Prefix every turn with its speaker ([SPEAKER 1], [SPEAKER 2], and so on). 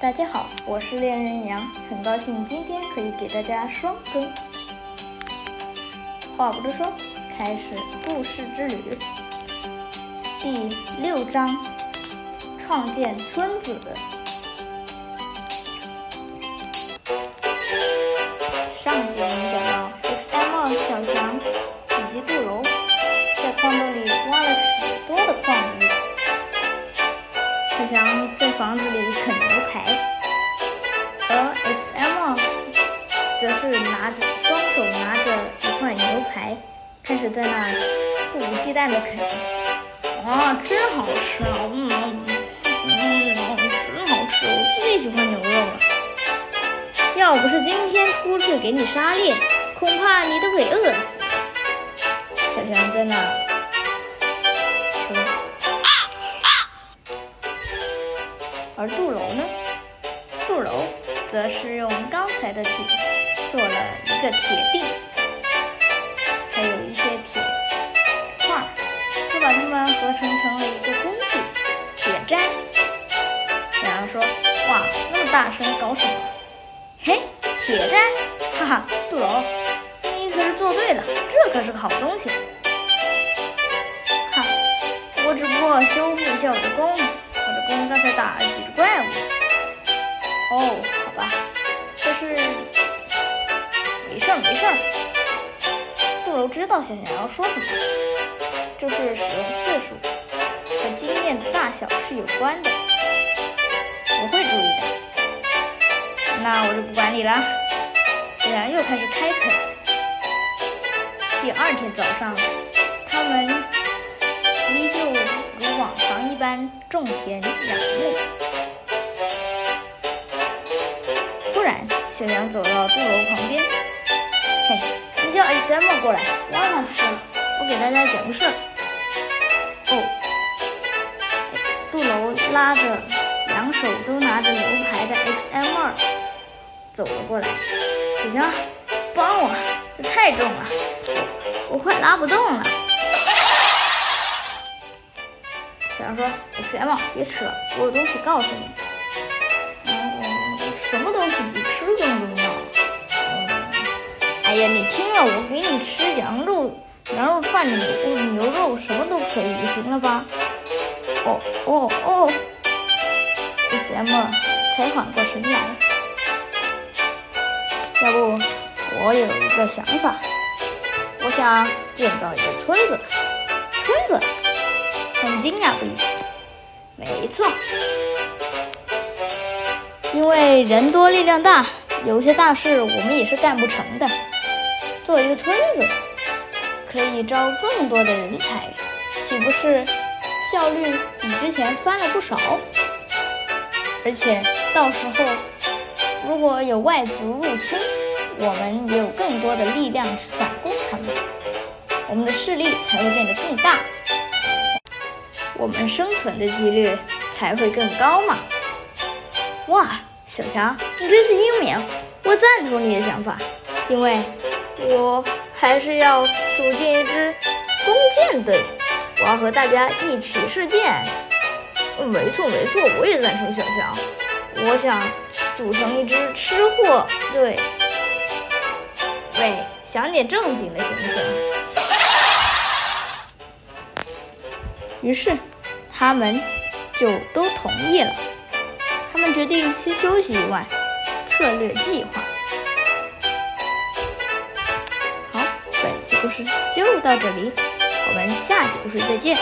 [SPEAKER 1] 大家好，我是恋人羊，很高兴今天可以给大家双更。话不多说，开始故事之旅。第六章，创建村子。上集我们讲到，XM 小强以及杜楼在矿洞里挖了许多的矿物。小强在房子里啃牛排，而 XM 则是拿着双手拿着一块牛排，开始在那肆无忌惮的啃。啊，真好吃啊！嗯嗯，真好吃，我最喜欢牛肉了。要不是今天出去给你杀猎，恐怕你都会饿死。小强在那说，而杜龙？则是用刚才的铁做了一个铁锭，还有一些铁块儿，他把它们合成成了一个工具——铁砧。然后说：“哇，那么大声搞什么？”嘿，铁砧，哈哈，杜楼，你可是做对了，这可是个好东西。哈，我只不过修复一下我的弓，我的弓刚才打了几只怪物。哦，吧，可是没事儿没事儿。杜楼知道小翔要说什么，这是使用次数和经验的大小是有关的，我会注意的。那我就不管你了。小翔又开始开垦。第二天早上，他们依旧如往常一般种田养牧。小翔走到杜楼旁边，嘿，你叫 XM 过来，让他吃。我给大家讲个事儿。哦，杜楼拉着两手都拿着牛排的 XM 二走了过来。小强，帮我，这太重了，我快拉不动了。小翔说：“XM，别吃了，我有东西告诉你。嗯，什么东西吃更重要？哎呀，你听了，我给你吃羊肉、羊肉串、牛牛肉，什么都可以，行了吧？哦哦哦！XM 才缓过神来。要不，我有一个想法，我想建造一个村子。村子？很惊讶不已。没错，因为人多力量大，有些大事我们也是干不成的。做一个村子，可以招更多的人才，岂不是效率比之前翻了不少？而且到时候。如果有外族入侵，我们也有更多的力量去反攻他们，我们的势力才会变得更大，我们生存的几率才会更高嘛！哇，小强，你真是英明，我赞同你的想法，因为我还是要组建一支弓箭队，我要和大家一起射箭。嗯，没错没错，我也赞成小强，我想。组成一支吃货队，喂，想点正经的行不行？于是，他们就都同意了。他们决定先休息一晚，策略计划。好，本期故事就到这里，我们下期故事再见。